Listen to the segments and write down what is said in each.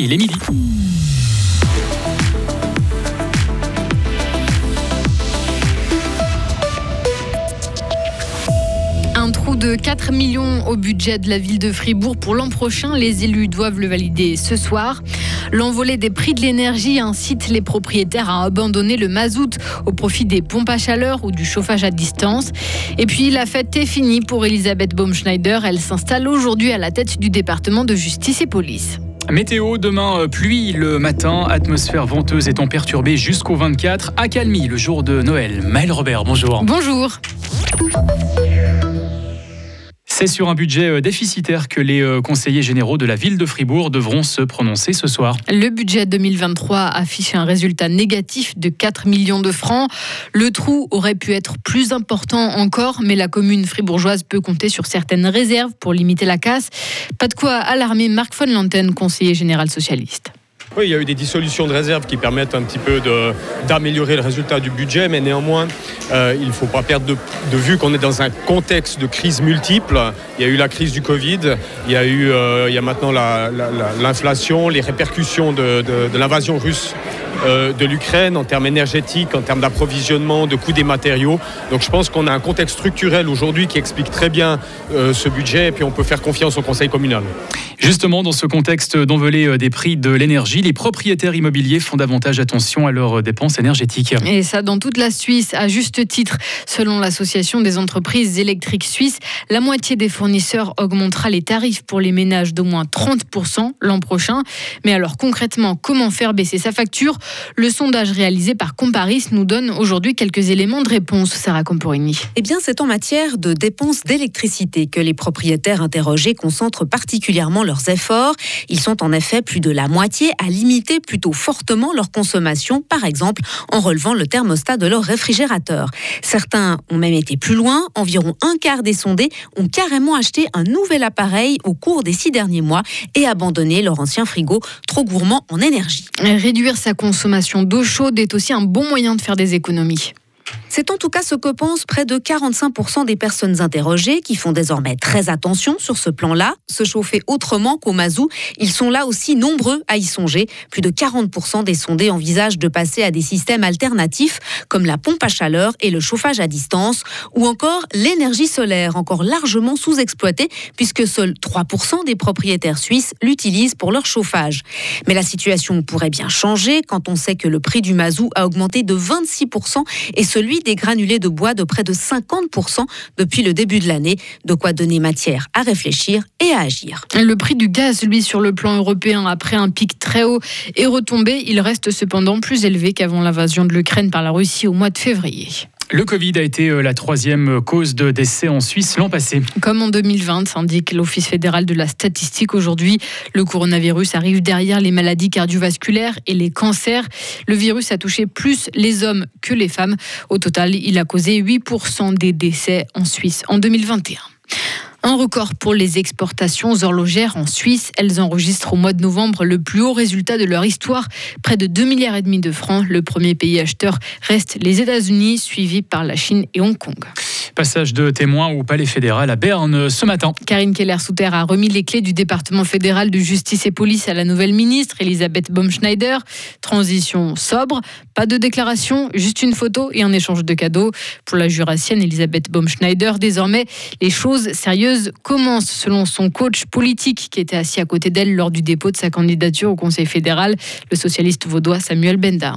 il est midi. Un trou de 4 millions au budget de la ville de Fribourg pour l'an prochain. Les élus doivent le valider ce soir. L'envolée des prix de l'énergie incite les propriétaires à abandonner le mazout au profit des pompes à chaleur ou du chauffage à distance. Et puis la fête est finie pour Elisabeth Baumschneider. Elle s'installe aujourd'hui à la tête du département de justice et police. Météo, demain euh, pluie le matin, atmosphère venteuse étant perturbée jusqu'au 24, accalmie le jour de Noël. Maël Robert, bonjour. Bonjour. C'est sur un budget euh, déficitaire que les euh, conseillers généraux de la ville de Fribourg devront se prononcer ce soir. Le budget 2023 affiche un résultat négatif de 4 millions de francs. Le trou aurait pu être plus important encore, mais la commune fribourgeoise peut compter sur certaines réserves pour limiter la casse. Pas de quoi alarmer Marc von Lanten, conseiller général socialiste. Oui, il y a eu des dissolutions de réserves qui permettent un petit peu d'améliorer le résultat du budget, mais néanmoins, euh, il ne faut pas perdre de, vue qu'on est dans un contexte de crise multiple. Il y a eu la crise du Covid, il y a eu euh, il y a maintenant l'inflation, les répercussions de l'invasion russe euh, de l'Ukraine en termes énergétiques, en termes d'approvisionnement, de coûts des matériaux. Donc je pense qu'on a un contexte structurel aujourd'hui qui explique très bien euh, ce budget et puis on peut faire confiance au Conseil communal. Justement, dans ce contexte d'envolée euh, des prix de l'énergie, les propriétaires immobiliers font davantage attention à leurs dépenses énergétiques. Et ça dans toute la Suisse, à juste titre. Selon l'Association des entreprises électriques suisses, la moitié des fournisseurs augmentera les tarifs pour les ménages d'au moins 30% l'an prochain. Mais alors concrètement, comment faire baisser sa facture? Le sondage réalisé par Comparis nous donne aujourd'hui quelques éléments de réponse, Sarah Camporini. Eh bien, c'est en matière de dépenses d'électricité que les propriétaires interrogés concentrent particulièrement leurs efforts. Ils sont en effet plus de la moitié à limiter plutôt fortement leur consommation, par exemple en relevant le thermostat de leur réfrigérateur. Certains ont même été plus loin. Environ un quart des sondés ont carrément acheté un nouvel appareil au cours des six derniers mois et abandonné leur ancien frigo trop gourmand en énergie. Réduire sa consommation d'eau chaude est aussi un bon moyen de faire des économies. C'est en tout cas ce que pensent près de 45% des personnes interrogées qui font désormais très attention sur ce plan-là. Se chauffer autrement qu'au mazou, ils sont là aussi nombreux à y songer. Plus de 40% des sondés envisagent de passer à des systèmes alternatifs comme la pompe à chaleur et le chauffage à distance ou encore l'énergie solaire, encore largement sous-exploitée puisque seuls 3% des propriétaires suisses l'utilisent pour leur chauffage. Mais la situation pourrait bien changer quand on sait que le prix du mazou a augmenté de 26% et celui des granulés de bois de près de 50% depuis le début de l'année. De quoi donner matière à réfléchir et à agir. Le prix du gaz, lui, sur le plan européen, après un pic très haut, est retombé. Il reste cependant plus élevé qu'avant l'invasion de l'Ukraine par la Russie au mois de février. Le Covid a été euh, la troisième cause de décès en Suisse l'an passé. Comme en 2020, indique l'Office fédéral de la statistique aujourd'hui, le coronavirus arrive derrière les maladies cardiovasculaires et les cancers. Le virus a touché plus les hommes que les femmes. Au total, il a causé 8% des décès en Suisse en 2021. Un record pour les exportations horlogères en Suisse. Elles enregistrent au mois de novembre le plus haut résultat de leur histoire, près de 2 milliards et demi de francs. Le premier pays acheteur reste les États-Unis, suivi par la Chine et Hong Kong. Passage de témoins au Palais fédéral à Berne ce matin. Karine Keller-Souter a remis les clés du département fédéral de justice et police à la nouvelle ministre, Elisabeth Baumschneider. Transition sobre, pas de déclaration, juste une photo et un échange de cadeaux. Pour la jurassienne Elisabeth Baumschneider, désormais, les choses sérieuses commencent selon son coach politique qui était assis à côté d'elle lors du dépôt de sa candidature au Conseil fédéral, le socialiste vaudois Samuel Benda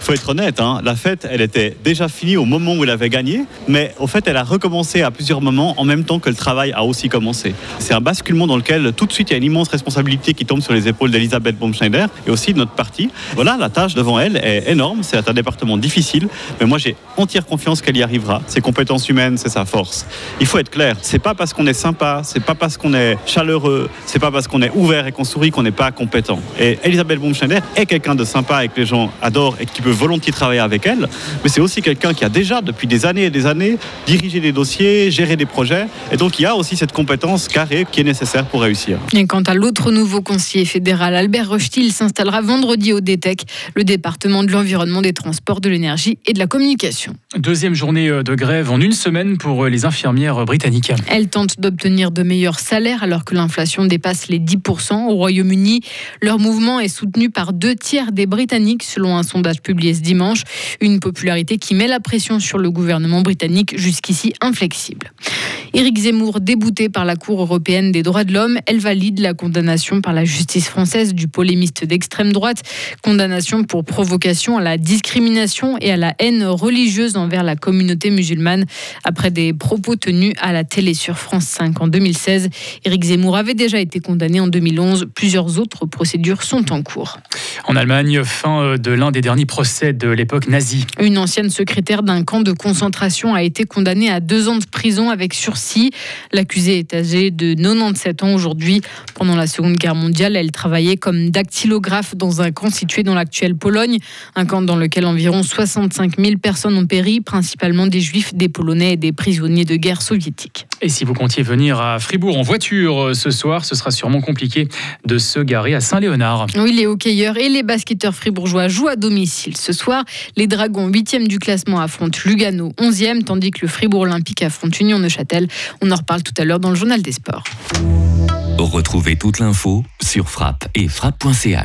faut être honnête, hein, la fête, elle était déjà finie au moment où elle avait gagné, mais au fait, elle a recommencé à plusieurs moments en même temps que le travail a aussi commencé. C'est un basculement dans lequel tout de suite il y a une immense responsabilité qui tombe sur les épaules d'Elisabeth Baumschneider et aussi de notre parti. Voilà, la tâche devant elle est énorme, c'est un département difficile, mais moi j'ai entière confiance qu'elle y arrivera. Ses compétences humaines, c'est sa force. Il faut être clair, c'est pas parce qu'on est sympa, c'est pas parce qu'on est chaleureux, c'est pas parce qu'on est ouvert et qu'on sourit qu'on n'est pas compétent. Et Elisabeth Baumschneider est quelqu'un de sympa et que les gens adorent et qui peut volontiers travailler avec elle, mais c'est aussi quelqu'un qui a déjà, depuis des années et des années, dirigé des dossiers, géré des projets, et donc il y a aussi cette compétence carrée qui est nécessaire pour réussir. Et quant à l'autre nouveau conseiller fédéral, Albert Rochetil, s'installera vendredi au DTEC, le département de l'environnement, des transports, de l'énergie et de la communication. Deuxième journée euh, de grève en une semaine pour euh, les infirmières britanniques. Elles tentent d'obtenir de meilleurs salaires alors que l'inflation dépasse les 10% au Royaume-Uni. Leur mouvement est soutenu par deux tiers des Britanniques selon un sondage publié ce dimanche. Une popularité qui met la pression sur le gouvernement britannique jusqu'ici inflexible. Éric Zemmour, débouté par la Cour européenne des droits de l'homme, elle valide la condamnation par la justice française du polémiste d'extrême droite. Condamnation pour provocation à la discrimination et à la haine religieuse envers la communauté musulmane. Après des propos tenus à la télé sur France 5 en 2016, Éric Zemmour avait déjà été condamné en 2011. Plusieurs autres procédures sont en cours. En Allemagne, fin euh, de l'un des derniers procès de l'époque nazie. Une ancienne secrétaire d'un camp de concentration a été condamnée à deux ans de prison avec sursis. L'accusée est âgée de 97 ans aujourd'hui. Pendant la Seconde Guerre mondiale, elle travaillait comme dactylographe dans un camp situé dans l'actuelle Pologne, un camp dans lequel environ 65 000 personnes ont péri, principalement des juifs, des polonais et des prisonniers de guerre soviétiques. Et si vous comptiez venir à Fribourg en voiture euh, ce soir, ce sera sûrement compliqué de se garer à Saint-Léonard. Oui, les hockeyeurs et les basketteurs fribourgeois jouent à domicile. Ce soir, les Dragons 8e du classement affrontent Lugano 11e, tandis que le Fribourg Olympique affronte Union Neuchâtel. On en reparle tout à l'heure dans le journal des sports. Retrouvez toute l'info sur frappe et frappe.ch.